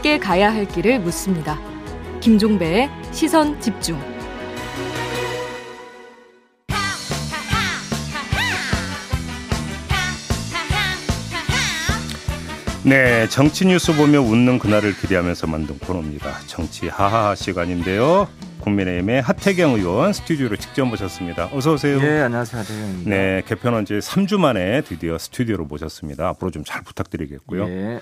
함께 가야 할 길을 묻습니다. 김종배의 시선 집중. 네, 정치 뉴스 보며 웃는 그날을 기대하면서 만든 코너입니다. 정치 하하하 시간인데요. 국민의힘의 하태경 의원 스튜디오로 직접 모셨습니다. 어서 오세요. 네, 안녕하세요. 하태경입니다. 네, 개편한 지 3주 만에 드디어 스튜디오로 모셨습니다. 앞으로 좀 잘 부탁드리겠고요. 네.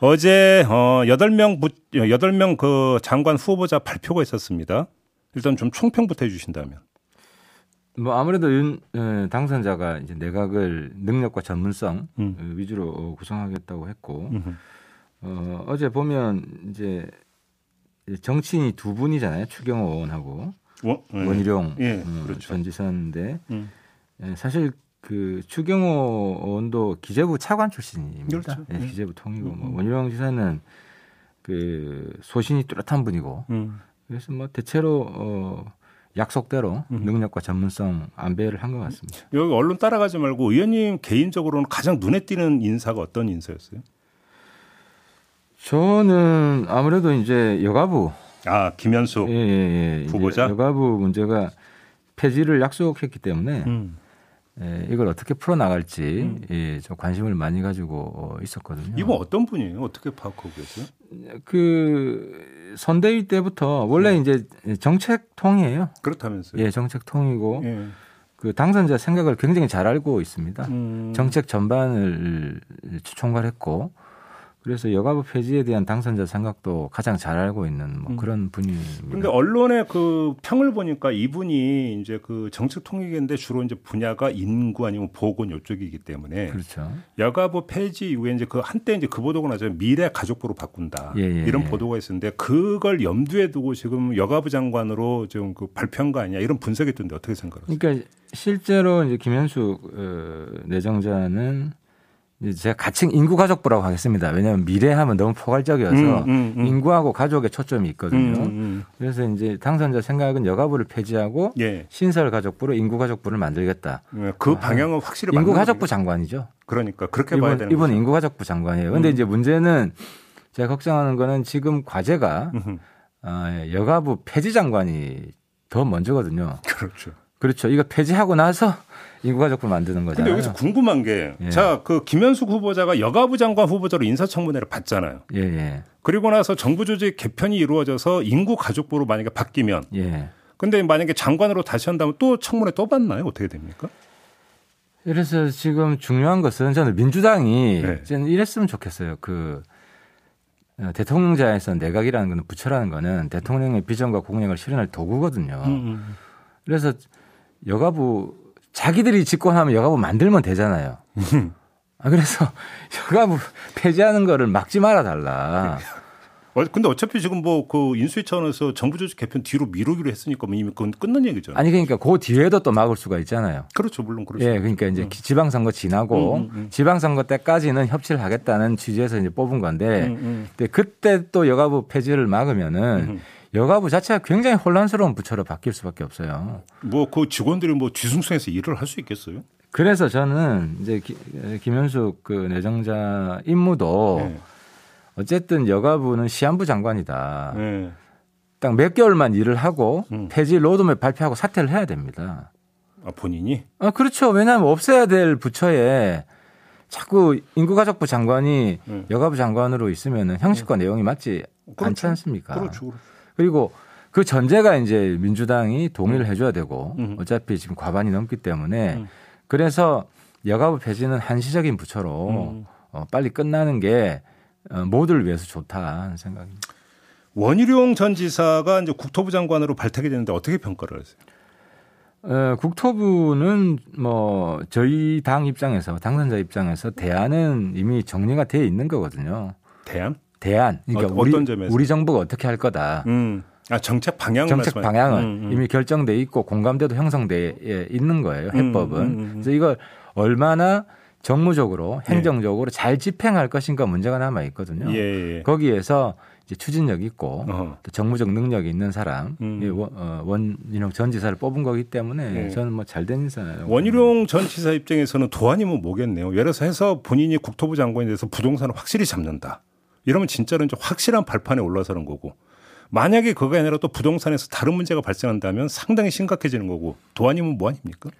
어제 어 8명 부 8명 그 장관 후보자 발표가 있었습니다. 일단 좀 총평부터 해 주신다면. 뭐 아무래도 윤 에, 당선자가 이제 내각을 능력과 전문성 음. 어, 위주로 구성하겠다고 했고. 어, 어제 보면 이제 정치인이 두 분이잖아요. 추경호 의원하고 원, 네. 원희룡 예, 어, 그렇죠. 전 지사인데 음. 예, 사실 그 추경호 의원도 기재부 차관 출신입니다. 그렇죠. 예, 음. 기재부 통이고 뭐 음. 원희룡 지사는 그 소신이 뚜렷한 분이고 음. 그래서 뭐 대체로 어, 약속대로 음. 능력과 전문성 안배를 한 것 같습니다. 여기 언론 따라가지 말고 의원님 개인적으로는 가장 눈에 띄는 인사가 어떤 인사였어요? 저는 아무래도 이제 여가부 아, 김현숙. 예, 예, 예. 후보자? 여가부 문제가 폐지를 약속했기 때문에 음. 예, 이걸 어떻게 풀어 나갈지 음. 예, 좀 관심을 많이 가지고 어, 있었거든요. 이분 어떤 분이에요? 어떻게 파악하고 계세요? 그 선대위 때부터 원래 음. 이제 정책통이에요. 그렇다면서요? 예, 정책통이고 예. 그 당선자 생각을 굉장히 잘 알고 있습니다. 음. 정책 전반을 총괄했고 그래서 여가부 폐지에 대한 당선자 생각도 가장 잘 알고 있는 뭐 음. 그런 분입니다. 근데 언론의 그 평을 보니까 이분이 이제 그 정책 통일인데 주로 이제 분야가 인구 아니면 보건 이쪽이기 때문에 그렇죠. 여가부 폐지 이후에 이제 그 한때 이제 그 보도가 나죠 미래 가족부로 바꾼다 예, 예, 이런 예. 보도가 있었는데 그걸 염두에 두고 지금 여가부 장관으로 지금 그 발표한 거 아니냐 이런 분석이 있던데 어떻게 생각하세요? 그러니까 실제로 이제 김현숙 어, 내정자는 이 제 제가 가칭 인구 가족부라고 하겠습니다. 왜냐하면 미래하면 너무 포괄적이어서 음, 음, 음. 인구하고 가족에 초점이 있거든요. 음, 음, 그래서 이제 당선자 생각은 여가부를 폐지하고 음. 예, 신설 가족부로 인구 가족부를 만들겠다. 예, 그 방향은 확실히 맞는 인구 가족부 거군요. 장관이죠. 그러니까 그렇게 봐야 이번, 되는 이번 거죠. 인구 가족부 장관이에요. 근데 음. 이제 문제는 제가 걱정하는 거는 지금 과제가. 아, 여가부 폐지 장관이 더 먼저거든요. 그렇죠. 그렇죠. 이거 폐지하고 나서 인구 가족부 만드는 근데 거잖아요. 여기서 궁금한 게, 예. 자, 그 김현숙 후보자가 여가부 장관 후보자로 인사청문회를 받잖아요. 예, 예, 그리고 나서 정부 조직 개편이 이루어져서 인구 가족부로 만약에 바뀌면, 예. 근데 만약에 장관으로 다시 한다면 또 청문회 또 받나요? 어떻게 됩니까? 그래서 지금 중요한 것은 저는 민주당이 네. 저는 이랬으면 좋겠어요. 그 어, 대통령자에서 내각이라는 거는 부처라는 거는 대통령의 비전과 공약을 실현할 도구거든요. 음, 그래서 여가부 자기들이 집권하면 여가부 만들면 되잖아요. 아, 그래서 여가부 폐지하는 거를 막지 말아 달라. 어, 근데 어차피 지금 뭐 그 인수위 차원에서 정부 조직 개편 뒤로 미루기로 했으니까 뭐 이미 그건 끝난 얘기죠. 아니 그러니까 그 뒤에도 또 막을 수가 있잖아요. 그렇죠. 물론 그렇죠. 예, 그러니까 이제 지방선거 지나고 음, 음, 음. 지방선거 때까지는 협치를 하겠다는 취지에서 이제 뽑은 건데, 음, 음. 근데 그때 또 여가부 폐지를 막으면은 음. 여가부 자체가 굉장히 혼란스러운 부처로 바뀔 수밖에 없어요. 뭐 그 직원들이 뭐 뒤숭숭해서 일을 할 수 있겠어요? 그래서 저는 이제 기- 김현숙 그 내정자 임무도 예. 어쨌든 여가부는 시한부 장관이다. 예. 딱몇 개월만 일을 하고 음. 폐지 로드맵 발표하고 사퇴를 해야 됩니다. 아, 본인이? 아, 그렇죠. 왜냐하면 없애야 될 부처에 자꾸 인구가족부 장관이 음. 여가부 장관으로 있으면 형식과 내용이 맞지 않지 않습니까? 그렇죠. 그렇죠. 그리고 그 전제가 이제 민주당이 동의를 해줘야 되고 음. 어차피 지금 과반이 넘기 때문에 음. 그래서 여가부 폐지는 한시적인 부처로 음. 어, 빨리 끝나는 게 어, 모두를 위해서 좋다 하는 생각입니다. 원희룡 전 지사가 이제 국토부 장관으로 발탁이 되는데 어떻게 평가를 하세요? 어, 국토부는 뭐 저희 당 입장에서 당선자 입장에서 대안은 이미 정리가 돼 있는 거거든요. 대안? 대안. 그러니까 어, 우리? 우리 정부가 어떻게 할 거다. 음. 아, 정책 방향을 정책 방향은 음, 음. 이미 결정돼 있고 공감대도 형성돼 있는 거예요. 음, 해법은. 음, 음. 그래서 이걸 얼마나 정무적으로 행정적으로 잘 집행할 것인가 문제가 남아 있거든요. 예, 예. 거기에서 이제 추진력 있고 어허. 또 정무적 능력이 있는 사람 음. 이 원- 어, 원인용 전 지사를 뽑은 거기 때문에 예. 저는 뭐 잘된 인사. 원희룡 전 지사 입장에서는 도안이면 뭐겠네요. 예를 들어서 해서 본인이 국토부 장관이 돼서 부동산을 확실히 잡는다. 이러면 진짜로 이제 확실한 발판에 올라서는 거고. 만약에 그거 아니라 또 부동산에서 다른 문제가 발생한다면 상당히 심각해지는 거고. 도 아니면 모 아닙니까?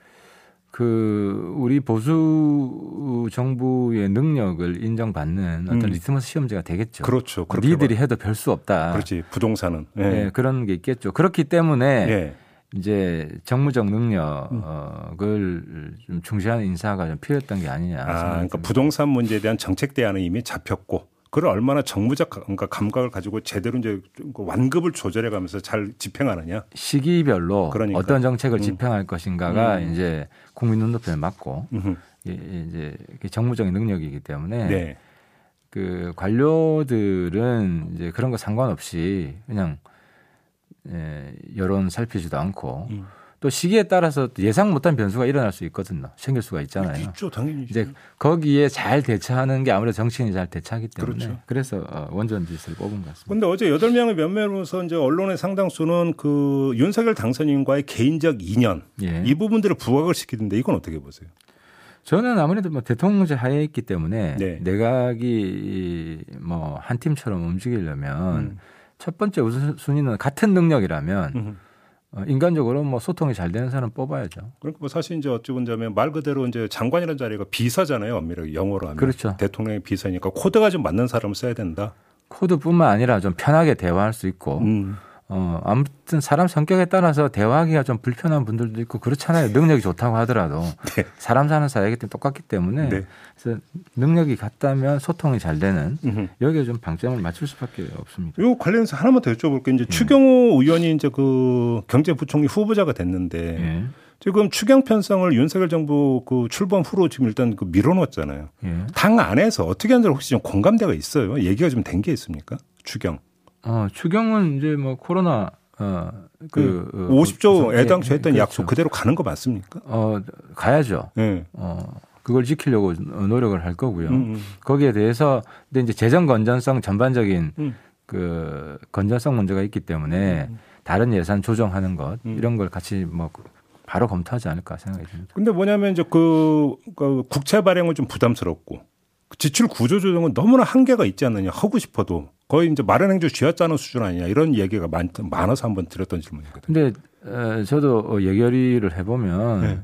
그 우리 보수 정부의 능력을 인정받는 어떤 음. 리트머스 시험지가 되겠죠. 그렇죠. 니들이 봐. 해도 별 수 없다. 그렇지. 부동산은. 예. 예, 그런 게 있겠죠. 그렇기 때문에 예. 이제 정무적 능력을 좀 중시하는 인사가 좀 필요했던 게 아니냐. 아, 그러니까. 부동산 문제에 대한 정책 대안은 이미 잡혔고 그걸 얼마나 정무적 그러니까 감각을 가지고 제대로 이제 좀 완급을 조절해 가면서 잘 집행하느냐. 시기별로 그러니까. 어떤 정책을 음. 집행할 것인가가 음. 이제 국민 눈높이에 맞고 음흠. 이- 이제 정무적인 능력이기 때문에 네. 그 관료들은 이제 그런 거 상관없이 그냥 예, 여론 살피지도 않고 음. 또 시기에 따라서 예상 못한 변수가 일어날 수 있거든요. 생길 수가 있잖아요. 있죠, 당연히. 이제 거기에 잘 대처하는 게 아무래도 정치인이 잘 대처하기 때문에 그렇죠. 그래서 원전 지수를 뽑은 것 같습니다. 근데 어제 여덟 명의 면면으로서 이제 언론의 상당수는 그 윤석열 당선인과의 개인적 인연 예. 이 부분들을 부각을 시키는데 이건 어떻게 보세요? 저는 아무래도 뭐 대통령제 하에 있기 때문에 네. 내각이 뭐 한 팀처럼 움직이려면 음. 첫 번째 우선순위는 같은 능력이라면 음. 어, 인간적으로 뭐 소통이 잘 되는 사람 뽑아야죠. 그러니까 뭐 사실 이제 어찌 보자면 말 그대로 이제 장관이라는 자리가 비서잖아요, 엄밀하게 영어로 하면. 그렇죠. 대통령의 비서니까 코드가 좀 맞는 사람을 써야 된다. 코드뿐만 아니라 좀 편하게 대화할 수 있고 음. 어 아무튼 사람 성격에 따라서 대화하기가 좀 불편한 분들도 있고 그렇잖아요. 능력이 좋다고 하더라도 네. 사람 사는 사이기 때문에 똑같기 때문에 네. 그래서 능력이 같다면 소통이 잘 되는 음흠. 여기에 좀 방점을 맞출 수밖에 없습니다. 요 관련해서 하나만 더 여쭤볼게요. 이제 추경호 의원이 이제 그 경제부총리 후보자가 됐는데 예. 지금 추경 편성을 윤석열 정부 그 출범 후로 지금 일단 그 밀어놓았잖아요. 예. 당 안에서 어떻게 하는지 혹시 좀 공감대가 있어요? 얘기가 좀 된 게 있습니까? 추경. 어, 추경은 이제 뭐 코로나 어, 그, 그 어, 50조 무슨- 애당초 예, 했던 그렇죠. 약속 그대로 가는 거 맞습니까? 어, 가야죠. 예. 어, 그걸 지키려고 노력을 할 거고요. 음, 음. 거기에 대해서 근데 이제 재정 건전성 전반적인 음. 그 건전성 문제가 있기 때문에 다른 예산 조정하는 것 음. 이런 걸 같이 뭐 바로 검토하지 않을까 생각이 듭니다. 근데 뭐냐면 이제 그, 그 국채 발행은 좀 부담스럽고 지출 구조 조정은 너무나 한계가 있지 않느냐 하고 싶어도 거의 이제 마련 행조 쥐어짜는 수준 아니냐 이런 얘기가 많, 많아서 한번 드렸던 질문이거든요. 근데 어, 저도 어, 예결위를 해보면 네.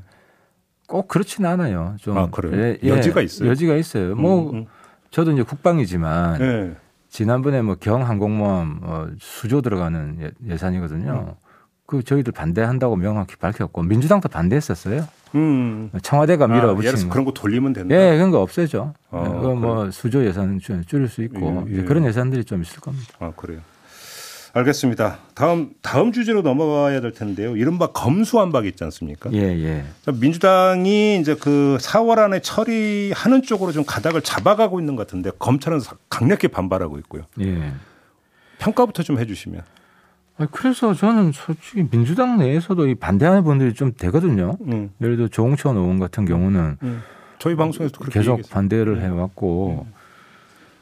꼭 그렇진 않아요. 좀 아, 그래요? 여지가 있어요? 여지가 있어요. 뭐 음, 음. 저도 이제 국방이지만 예. 지난번에 뭐 경항공모함 어, 수조 들어가는 예- 예산이거든요. 그 저희들 반대한다고 명확히 밝혔고 민주당도 반대했었어요. 음. 청와대가 아, 거. 그런 거 돌리면 된다. 예, 그런 거 없애죠. 아, 예, 그거 뭐 수조 예산 줄- 줄일 수 있고 예, 예. 그런 예산들이 좀 있을 겁니다. 아, 그래요. 알겠습니다. 다음 다음 주제로 넘어가야 될 텐데요. 이른바 검수완박 있지 않습니까? 예, 예. 민주당이 이제 그 4월 안에 처리하는 쪽으로 좀 가닥을 잡아가고 있는 것 같은데 검찰은 사- 강력히 반발하고 있고요. 예. 평가부터 좀 해주시면. 아니, 그래서 저는 솔직히 민주당 내에서도 이 반대하는 분들이 좀 되거든요. 음. 예를 들어 조홍천 의원 같은 경우는 저희 방송에서도 계속 얘기했어요. 반대를 해왔고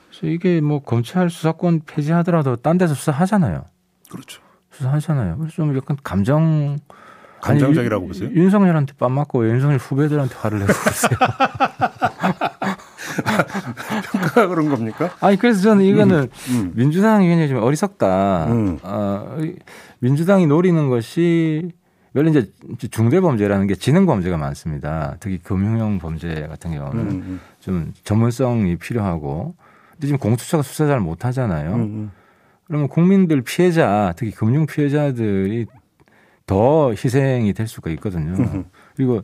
그래서 이게 뭐 검찰 수사권 폐지하더라도 딴 데서 수사하잖아요. 그렇죠. 수사하잖아요. 그래서 좀 약간 감정 감정적이라고 아니, 보세요? 윤- 윤석열한테 뺨 맞고 왜 윤석열 후배들한테 화를 내고 그러세요. 평가가 그런 겁니까? 아니 그래서 저는 이거는 음. 민주당이 굉장히 좀 어리석다. 음. 어, 이- 민주당이 노리는 것이 원래 이제 중대 범죄라는 게 지능 범죄가 많습니다. 특히 금융형 범죄 같은 경우는 음, 음, 좀 전문성이 필요하고 근데 지금 공수처가 수사 잘 못하잖아요. 음, 음. 그러면 국민들 피해자, 특히 금융 피해자들이 더 희생이 될 수가 있거든요. 그리고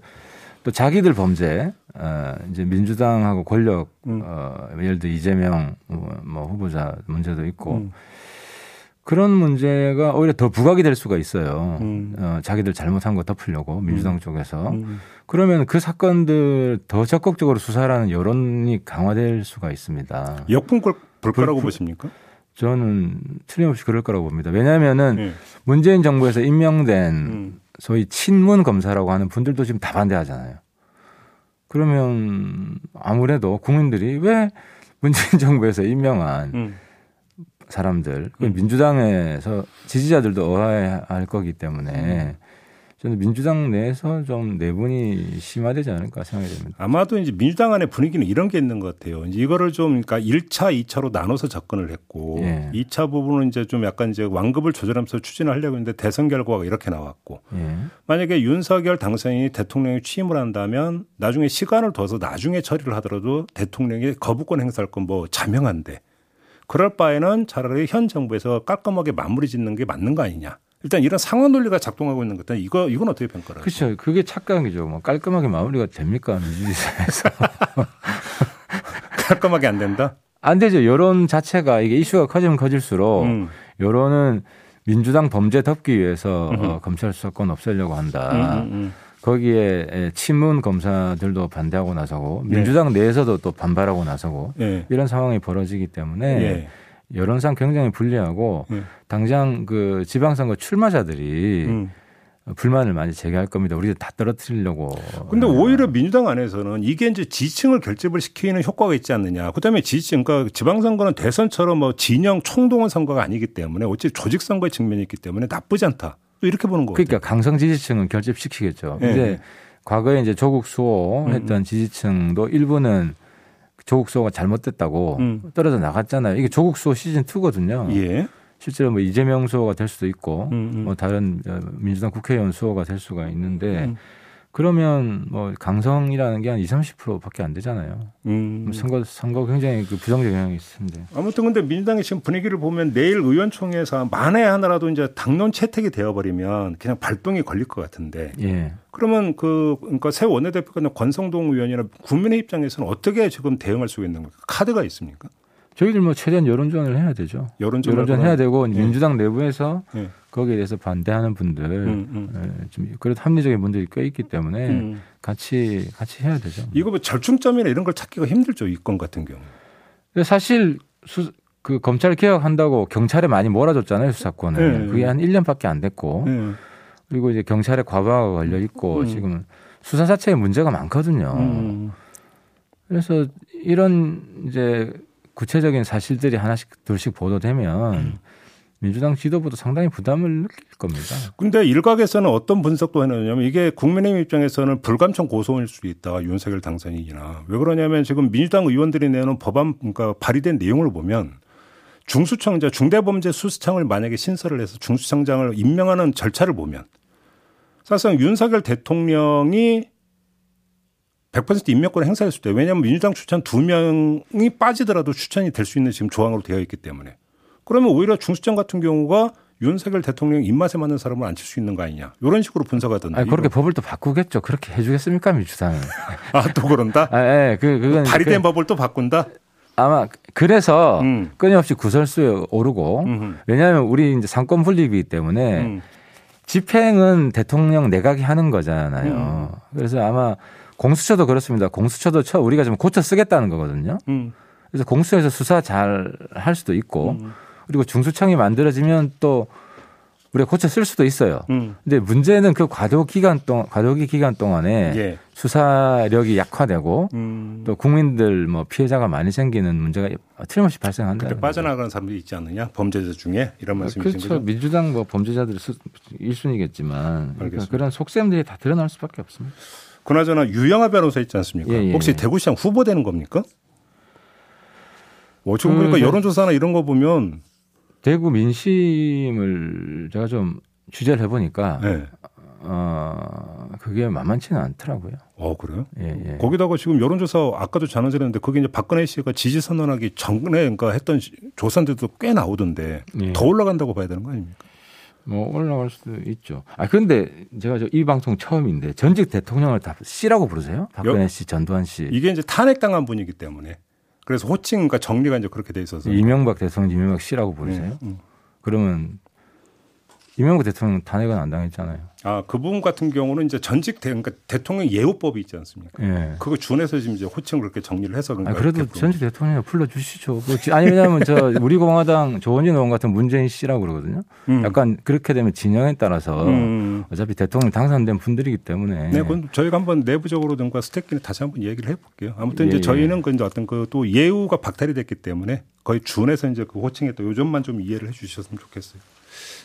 또 자기들 범죄, 어, 이제 민주당하고 권력, 음. 어, 예를 들어 이재명 어, 뭐 후보자 문제도 있고 음. 그런 문제가 오히려 더 부각이 될 수가 있어요. 음. 어, 자기들 잘못한 거 덮으려고 민주당 쪽에서. 음. 그러면 그 사건들 더 적극적으로 수사라는 여론이 강화될 수가 있습니다. 역풍 걸- 볼 거라고 불- 보십니까? 저는 틀림없이 그럴 거라고 봅니다. 왜냐하면은 예. 문재인 정부에서 임명된 음. 소위 친문 검사라고 하는 분들도 지금 다 반대하잖아요. 그러면 아무래도 국민들이 왜 문재인 정부에서 임명한 음. 사람들, 그 음. 민주당에서 지지자들도 어해할 거기 때문에 저는 민주당 내에서 좀 내분이 심화되지 않을까 생각이 됩니다. 아마도 이제 민주당 안의 분위기는 이런 게 있는 것 같아요. 이제 이거를 좀 그러니까 1차, 2차로 나눠서 접근을 했고 예. 2차 부분은 이제 좀 약간 이제 완급을 조절하면서 추진을 하려고 했는데 대선 결과가 이렇게 나왔고 예. 만약에 윤석열 당선인이 대통령이 취임을 한다면 나중에 시간을 둬서 나중에 처리를 하더라도 대통령이 거부권 행사할 건 뭐 자명한데 그럴 바에는 차라리 현 정부에서 깔끔하게 마무리 짓는 게 맞는 거 아니냐. 일단 이런 상황 논리가 작동하고 있는 것들 이거 이건 어떻게 평가를? 그렇죠. 그게 착각이죠. 뭐 깔끔하게 마무리가 됩니까 민주주의 사회에서? 깔끔하게 안 된다. 안 되죠. 여론 자체가 이게 이슈가 커지면 커질수록 음. 여론은 민주당 범죄 덮기 위해서 음흠. 어, 검찰 수사권 없애려고 음, 한다. 음, 거기에 에, 친문 검사들도 반대하고 나서고 민주당 내에서도 또 반발하고 나서고 음. 예. 이런 상황이 벌어지기 때문에 예. 여론상 굉장히 불리하고 예. 당장 그 지방선거 출마자들이 음. 불만을 많이 제기할 겁니다. 우리도 다 떨어뜨리려고. 근데 오히려 민주당 안에서는 이게 이제 지층을 결집을 시키는 효과가 있지 않느냐. 그다음에 지층, 그러니까 지방선거는 대선처럼 뭐 진영 총동원 선거가 아니기 때문에 어찌 조직 선거의 측면이 있기 때문에 나쁘지 않다. 또 이렇게 보는 거죠. 그러니까 강성 지지층은 결집시키겠죠. 예. 이제 과거에 이제 조국 수호 음, 했던 지지층도 일부는 조국 수호가 잘못됐다고 음. 떨어져 나갔잖아요. 이게 조국 수호 시즌 2거든요. 예. 실제로 뭐 이재명 수호가 될 수도 있고 음, 음. 뭐 다른 어, 민주당 국회의원 수호가 될 수가 있는데 음. 그러면 뭐 강성이라는 게 한 20, 30%밖에 안 되잖아요. 음. 선거 선거 굉장히 그 부정적 영향이 텐데. 아무튼 근데 민주당의 지금 분위기를 보면 내일 의원총회에서 만에 하나라도 이제 당론 채택이 되어버리면 그냥 발동이 걸릴 것 같은데 예. 그러면 그 그러니까 새 원내대표가 권성동 의원이나 국민의 입장에서는 어떻게 지금 대응할 수 있는 겁니까? 카드가 있습니까? 저희들 뭐 최대한 여론전을 해야 되죠. 여론전 여론전 해야 되고 예. 민주당 내부에서 예. 거기에 대해서 반대하는 분들 음, 음. 예, 좀 그래도 합리적인 분들이 꽤 있기 때문에 음. 같이 같이 해야 되죠. 이거 뭐 절충점이나 이런 걸 찾기가 힘들죠 이 건 같은 경우. 사실 수, 그 검찰 개혁한다고 경찰에 많이 몰아줬잖아요 수사권을. 네. 그게 한 1년밖에 안 됐고 예. 그리고 이제 경찰에 과부하가 걸려 있고 음. 지금 수사 자체에 문제가 많거든요. 음. 그래서 이런 이제 구체적인 사실들이 하나씩 둘씩 보도되면 음. 민주당 지도부도 상당히 부담을 느낄 겁니다. 근데 일각에서는 어떤 분석도 해놓냐면 이게 국민의힘 입장에서는 불감청 고소일 수도 있다 윤석열 당선인이나 왜 그러냐면 지금 민주당 의원들이 내놓은 법안 그러니까 발의된 내용을 보면 중수청 이제 중대범죄수사청을 만약에 신설을 해서 중수청장을 임명하는 절차를 보면 사실상 윤석열 대통령이 100% 임명권을 행사했을 때 왜냐하면 민주당 추천 두 명이 빠지더라도 추천이 될 수 있는 지금 조항으로 되어 있기 때문에 그러면 오히려 중수청 같은 경우가 윤석열 대통령 입맛에 맞는 사람을 앉힐 수 있는 거 아니냐 이런 식으로 분석하던데 아니, 그렇게 법을 또 바꾸겠죠. 그렇게 해주겠습니까 민주당은? 아또 그런다 아, 예, 그 그건 발의된 그, 법을 또 바꾼다 아마 그래서 음. 끊임없이 구설수에 오르고 음흠. 왜냐하면 우리 이제 상권 분립이기 때문에 음. 집행은 대통령 내각이 하는 거잖아요. 그래서 아마 공수처도 그렇습니다. 공수처도 처 우리가 좀 고쳐 쓰겠다는 거거든요. 음. 그래서 공수처에서 수사 잘 할 수도 있고 음. 그리고 중수청이 만들어지면 또 우리가 고쳐 쓸 수도 있어요. 음. 근데 문제는 그 과도 기간 동안 과도기 기간 동안에 예. 수사력이 약화되고 음. 또 국민들 뭐 피해자가 많이 생기는 문제가 틀림없이 발생한다. 그때 빠져나가는 사람들이 있지 않느냐 범죄자 중에 이런 말씀이신 그렇죠. 거죠? 민주당 뭐 범죄자들이 수- 1순위겠지만 그러니까. 그런 속셈들이 다 드러날 수밖에 없습니다. 그나저나 유영아 변호사 있지 않습니까? 예, 예, 혹시 예. 대구시장 후보되는 겁니까? 어, 지금 그 보니까 저- 여론조사나 이런 거 보면 대구 민심을 제가 좀 취재를 해보니까 네. 어 그게 만만치는 않더라고요. 어 그래요? 예, 예. 거기다가 지금 여론조사 아까도 전화드렸는데 거기 이제 박근혜 씨가 지지 선언하기 전에 그러니까 했던 시- 조사들도 꽤 나오던데 예. 더 올라간다고 봐야 되는 거 아닙니까? 뭐 올라갈 수도 있죠. 아 그런데 제가 저 이 방송 처음인데 전직 대통령을 다 씨라고 부르세요? 박근혜 씨, 전두환 씨, 이게 이제 탄핵당한 분이기 때문에 그래서 호칭과 정리가 이제 그렇게 돼 있어서 이명박 대통령 이명박 씨라고 부르세요? 음, 음. 그러면 이명박 대통령 탄핵은 안 당했잖아요. 아, 그 부분 같은 경우는 이제 전직 대, 그러니까 대통령 예우법이 있지 않습니까? 예. 그거 준해서 지금 이제 호칭 그렇게 정리를 해서 그런가. 아, 그래도 전직 대통령 불러 주시죠. 뭐, 아니, 왜냐하면 저 우리 공화당 조원진 의원 같은 문재인 씨라고 그러거든요. 음. 약간 그렇게 되면 진영에 따라서 음. 어차피 대통령 당선된 분들이기 때문에. 네, 그건 저희가 한번 내부적으로든가 스태프끼리 다시 한번 얘기를 해볼게요. 아무튼 예, 이제 예. 저희는 그 이제 어떤 그 또 예우가 박탈이 됐기 때문에 거의 준해서 이제 그 호칭에 또 요점만 좀 이해를 해 주셨으면 좋겠어요.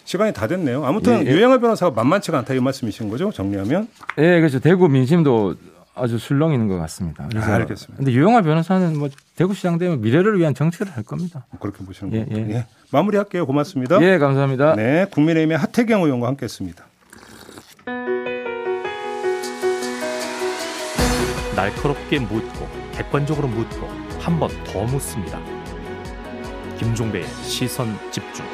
시간이 다 됐네요. 아무튼 예, 예. 유영아 변호사가 만만치가 않다 이 말씀이신 거죠? 정리하면? 예, 그렇죠. 대구 민심도 아주 술렁이는 것 같습니다. 그래서 아, 알겠습니다. 근데 유영아 변호사는 뭐 대구시장 되면 미래를 위한 정치를 할 겁니다. 그렇게 보시는 예, 거예요. 예. 예. 마무리할게요. 고맙습니다. 예, 감사합니다. 네, 국민의힘의 하태경 의원과 함께했습니다. 날카롭게 묻고 객관적으로 묻고 한 번 더 묻습니다. 김종배의 시선 집중.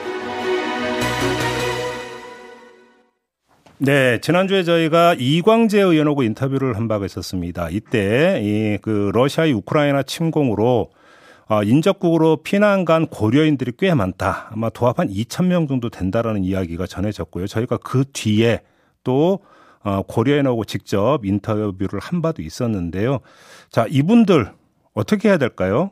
네, 지난주에 저희가 이광재 의원하고 인터뷰를 한 바가 있었습니다. 이때 이 그 러시아의 우크라이나 침공으로 어, 인접국으로 피난 간 고려인들이 꽤 많다. 아마 도합 한 2천 명 정도 된다라는 이야기가 전해졌고요. 저희가 그 뒤에 또 어, 고려인하고 직접 인터뷰를 한 바도 있었는데요. 자, 이분들 어떻게 해야 될까요?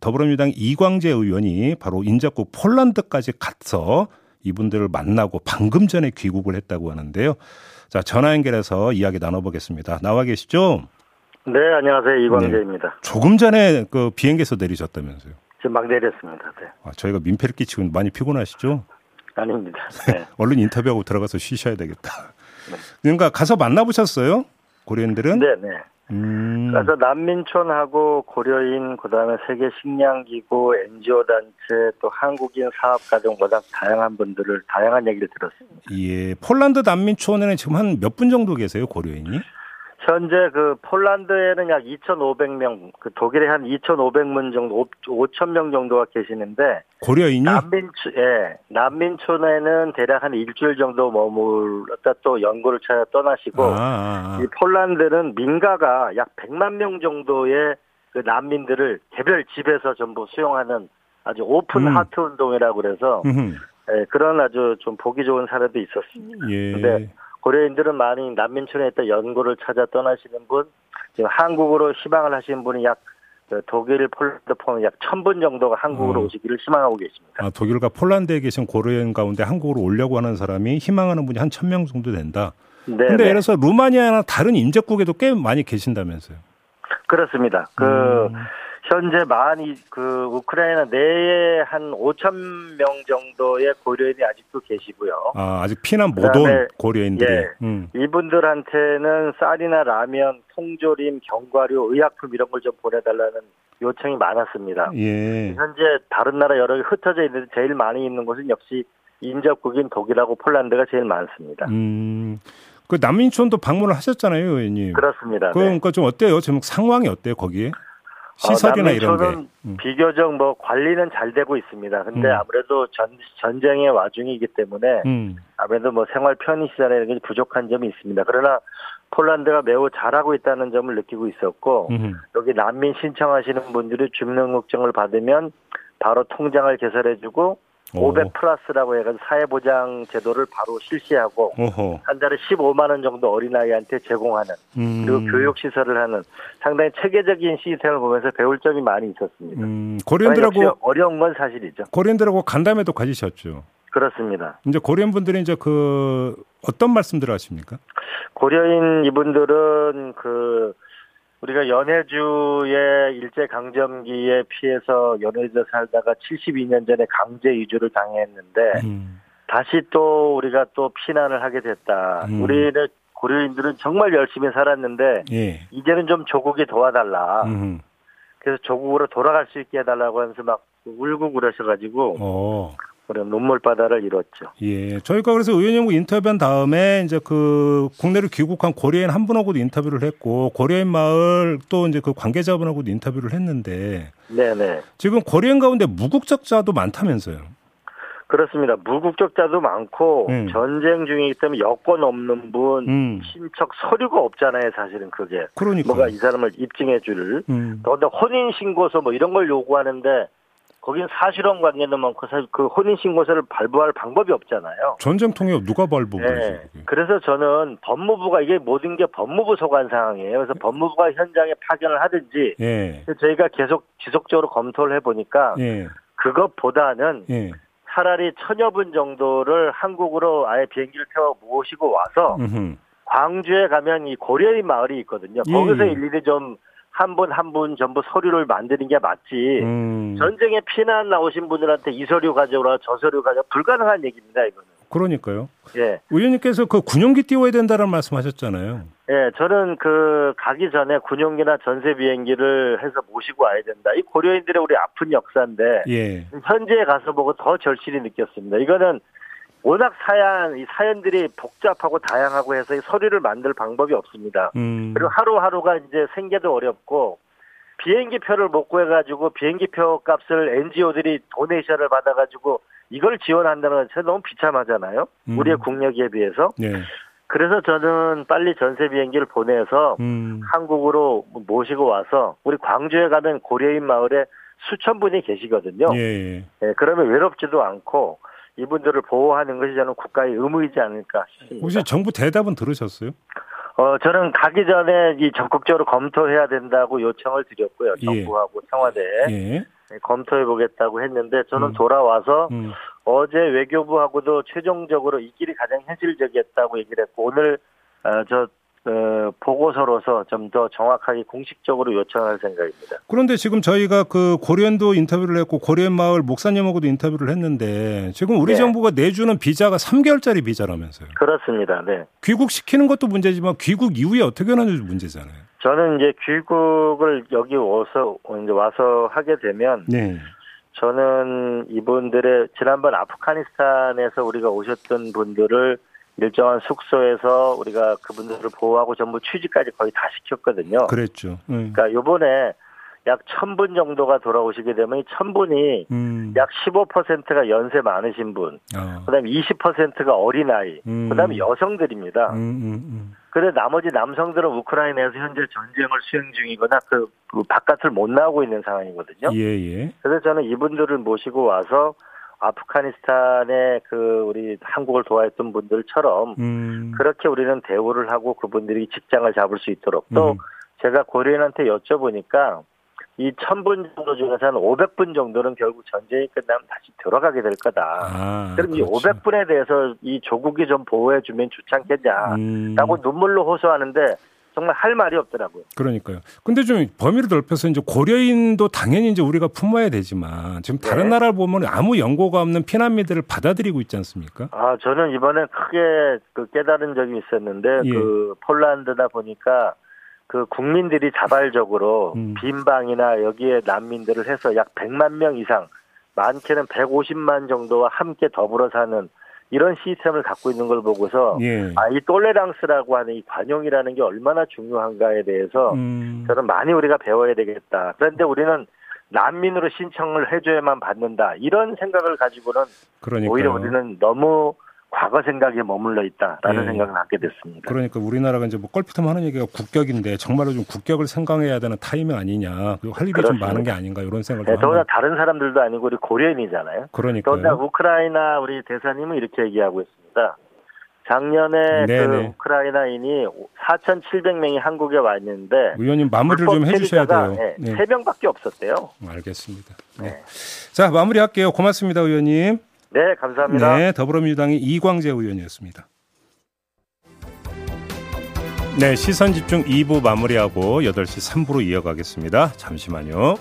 더불어민주당 이광재 의원이 바로 인접국 폴란드까지 가서 이분들을 만나고 방금 전에 귀국을 했다고 하는데요. 자, 전화 연결해서 이야기 나눠보겠습니다. 나와 계시죠? 네, 안녕하세요. 이광재입니다. 네. 조금 전에 그 비행기에서 내리셨다면서요? 지금 막 내렸습니다. 네. 아, 저희가 민폐를 끼치고 많이 피곤하시죠? 아닙니다. 네. 얼른 인터뷰하고 들어가서 쉬셔야 되겠다. 네. 그러니까 가서 만나보셨어요? 고려인들은? 네, 네. 음. 그래서 난민촌하고 고려인 그다음에 세계 식량기구 NGO 단체 또 한국인 사업가정 보다 다양한 분들을 다양한 얘기를 들었습니다. 예, 폴란드 난민촌에는 지금 한 몇 분 정도 계세요 고려인이? 현재 그 폴란드에는 약 2,500명, 그 독일에 한 2,500명 정도, 5,000명 정도가 계시는데 고려인이 난민촌, 예, 난민촌에는 대략 한 일주일 정도 머물렀다 또 연구를 찾아 떠나시고 아, 아, 아. 이 폴란드는 민가가 약 100만 명 정도의 그 난민들을 개별 집에서 전부 수용하는 아주 오픈 음. 하트 운동이라고 그래서 예, 그런 아주 좀 보기 좋은 사례도 있었습니다. 예. 근데 고려인들은 많이 난민촌에 있다 연고를 찾아 떠나시는 분, 지금 한국으로 희망을 하시는 분이 약그 독일, 폴란드 포함 약천분 정도가 한국으로 어. 오시기를 희망하고 계십니다. 아, 독일과 폴란드에 계신 고려인 가운데 한국으로 오려고 하는 사람이 희망하는 분이 한천명 정도 된다. 네. 근데 예를 들어서 루마니아나 다른 인접국에도 꽤 많이 계신다면서요? 그렇습니다. 그 음. 현재 많이 그 우크라이나 내에 한 5천 명 정도의 고려인이 아직도 계시고요. 아 아직 피난 못 온 고려인들이. 예, 음. 이분들한테는 쌀이나 라면, 통조림, 견과류, 의약품 이런 걸 좀 보내달라는 요청이 많았습니다. 예. 현재 다른 나라 여러 개 흩어져 있는데 제일 많이 있는 곳은 역시 인접국인 독일하고 폴란드가 제일 많습니다. 음. 그 난민촌도 방문을 하셨잖아요, 의원님. 그렇습니다. 그러니까 네. 좀 어때요? 지금 상황이 어때요, 거기에? 시설이나 어, 이런 게 음. 비교적 뭐 관리는 잘 되고 있습니다. 근데 음. 아무래도 전 전쟁의 와중이기 때문에 음. 아무래도 뭐 생활 편의 시설에 부족한 점이 있습니다. 그러나 폴란드가 매우 잘하고 있다는 점을 느끼고 있었고 여기 난민 신청하시는 분들이 주민등록증을 받으면 바로 통장을 개설해주고 500 플러스라고 해가지고 사회보장 제도를 바로 실시하고 오호. 한 달에 15만 원 정도 어린아이한테 제공하는 음. 그리고 교육 시설을 하는 상당히 체계적인 시스템을 보면서 배울 점이 많이 있었습니다. 음. 고려인들하고 어려운 건 사실이죠. 고려인들하고 간담회도 가지셨죠. 그렇습니다. 이제 고려인 분들이 이제 그 어떤 말씀들을 하십니까? 고려인 이분들은 그 우리가 연해주의 일제 강점기에 피해서 연해주에 살다가 72년 전에 강제 이주를 당했는데 음. 다시 또 우리가 또 피난을 하게 됐다. 음. 우리는 고려인들은 정말 열심히 살았는데 예. 이제는 좀 조국이 도와달라. 음. 그래서 조국으로 돌아갈 수 있게 해달라고 하면서 막 울고 그러셔가지고 어. 그런 눈물바다를 이뤘죠. 예. 저희가 그래서 의원님과 인터뷰한 다음에 이제 그 국내를 귀국한 고려인 한 분하고도 인터뷰를 했고 고려인 마을 또 이제 그 관계자분하고도 인터뷰를 했는데 네네. 지금 고려인 가운데 무국적자도 많다면서요. 그렇습니다. 무국적자도 많고 음. 전쟁 중이기 때문에 여권 없는 분, 음. 친척 서류가 없잖아요. 사실은 그게. 그러니까 뭐가 이 사람을 입증해 줄. 음. 더군다나 혼인 신고서 뭐 이런 걸 요구하는데 거긴 사실혼 관계도 많고 사실 그 혼인 신고서를 발부할 방법이 없잖아요. 전쟁통에 누가 발부를 네. 그래서 저는 법무부가 이게 모든 게 법무부 소관 상황이에요. 그래서 법무부가 현장에 파견을 하든지 예. 저희가 계속 지속적으로 검토를 해 보니까 예. 그것보다는 예. 차라리 천여 분 정도를 한국으로 아예 비행기를 태워 모시고 와서 음흠. 광주에 가면 이 고려인 마을이 있거든요. 예. 거기서 일일이 좀 한 분 한 분 전부 서류를 만드는 게 맞지. 음. 전쟁에 피난 나오신 분들한테 이 서류 가져오라 저 서류 가져 불가능한 얘기입니다. 이거는. 그러니까요. 예. 의원님께서 그 군용기 띄워야 된다는 말씀하셨잖아요. 예, 저는 그 가기 전에 군용기나 전세 비행기를 해서 모시고 와야 된다. 이 고려인들의 우리 아픈 역사인데 예. 현지에 가서 보고 더 절실히 느꼈습니다. 이거는 워낙 사연, 이 사연들이 복잡하고 다양하고 해서 서류를 만들 방법이 없습니다. 음. 그리고 하루하루가 이제 생계도 어렵고 비행기 표를 못 구해가지고 비행기 표 값을 NGO들이 도네이션을 받아가지고 이걸 지원한다는 건 너무 비참하잖아요. 음. 우리의 국력에 비해서. 네. 그래서 저는 빨리 전세 비행기를 보내서 음. 한국으로 모시고 와서 우리 광주에 가면 고려인 마을에 수천 분이 계시거든요. 예, 예. 예, 그러면 외롭지도 않고 이분들을 보호하는 것이 저는 국가의 의무이지 않을까 싶습니다. 혹시 정부 대답은 들으셨어요? 어, 저는 가기 전에 이 적극적으로 검토해야 된다고 요청을 드렸고요. 예. 정부하고 청와대에. 예. 네, 검토해 보겠다고 했는데 저는 음. 돌아와서 음. 어제 외교부하고도 최종적으로 이 길이 가장 현실적이었다고 얘기를 했고 오늘 어, 저 어, 보고서로서 좀 더 정확하게 공식적으로 요청할 생각입니다. 그런데 지금 저희가 그 고려인도 인터뷰를 했고 고려인 마을 목사님하고도 인터뷰를 했는데 지금 우리 네. 정부가 내주는 비자가 3개월짜리 비자라면서요. 그렇습니다. 네. 귀국시키는 것도 문제지만 귀국 이후에 어떻게 하는지 문제잖아요. 저는 이제 귀국을 여기 와서 이제 와서 하게 되면 네. 저는 이분들의 지난번 아프가니스탄에서 우리가 오셨던 분들을 일정한 숙소에서 우리가 그분들을 보호하고 전부 취직까지 거의 다 시켰거든요. 그랬죠. 음. 그러니까 요번에 약 1000분 정도가 돌아오시게 되면 이 1000분이 음. 약 15%가 연세 많으신 분, 어. 그 다음에 20%가 어린아이, 음. 그 다음에 여성들입니다. 음, 음, 음. 그래 나머지 남성들은 우크라이나에서 현재 전쟁을 수행 중이거나 그, 그 바깥을 못 나오고 있는 상황이거든요. 예, 예. 그래서 저는 이분들을 모시고 와서 아프가니스탄에 그 우리 한국을 도와했던 분들처럼 음. 그렇게 우리는 대우를 하고 그분들이 직장을 잡을 수 있도록 또 음. 제가 고려인한테 여쭤보니까 이 1000분 정도 중에서 한 500분 정도는 결국 전쟁이 끝나면 다시 들어가게 될 거다. 아, 그럼 그렇죠. 이 500분에 대해서 이 조국이 좀 보호해주면 좋지 않겠냐라고 음. 눈물로 호소하는데 정말 할 말이 없더라고요. 그러니까요. 근데 좀 범위를 넓혀서 이제 고려인도 당연히 이제 우리가 품어야 되지만 지금 다른 네. 나라를 보면 아무 연고가 없는 피난민들을 받아들이고 있지 않습니까? 아, 저는 이번에 크게 그 깨달은 적이 있었는데 예. 그 폴란드다 보니까 그 국민들이 자발적으로 음. 빈방이나 여기에 난민들을 해서 약 100만 명 이상 많게는 150만 정도와 함께 더불어 사는 이런 시스템을 갖고 있는 걸 보고서 예. 아, 이 똘레랑스라고 하는 이 관용이라는 게 얼마나 중요한가에 대해서 음. 저는 많이 우리가 배워야 되겠다. 그런데 우리는 난민으로 신청을 해줘야만 받는다. 이런 생각을 가지고는 그러니까요. 오히려 우리는 너무 과거 생각에 머물러 있다라는 네. 생각을 갖게 됐습니다. 그러니까 우리나라가 이제 뭐 껄핏하면 하는 얘기가 국격인데 정말로 좀 국격을 생각해야 되는 타이밍 아니냐. 그리고 할 일이 그렇습니다. 좀 많은 게 아닌가 이런 생각을. 네, 더구나 다른 사람들도 아니고 우리 고려인이잖아요. 그러니까. 더구나 우크라이나 우리 대사님은 이렇게 얘기하고 있습니다. 작년에 네네. 그 우크라이나인이 4,700명이 한국에 와 있는데 의원님 마무리를 좀 해주셔야 돼요. 네, 네. 3명밖에 없었대요. 알겠습니다. 네. 네. 자 마무리할게요. 고맙습니다, 의원님. 네, 감사합니다. 네, 더불어민주당의 이광재 의원이었습니다. 네, 시선 집중 2부 마무리하고 8시 3부로 이어가겠습니다. 잠시만요.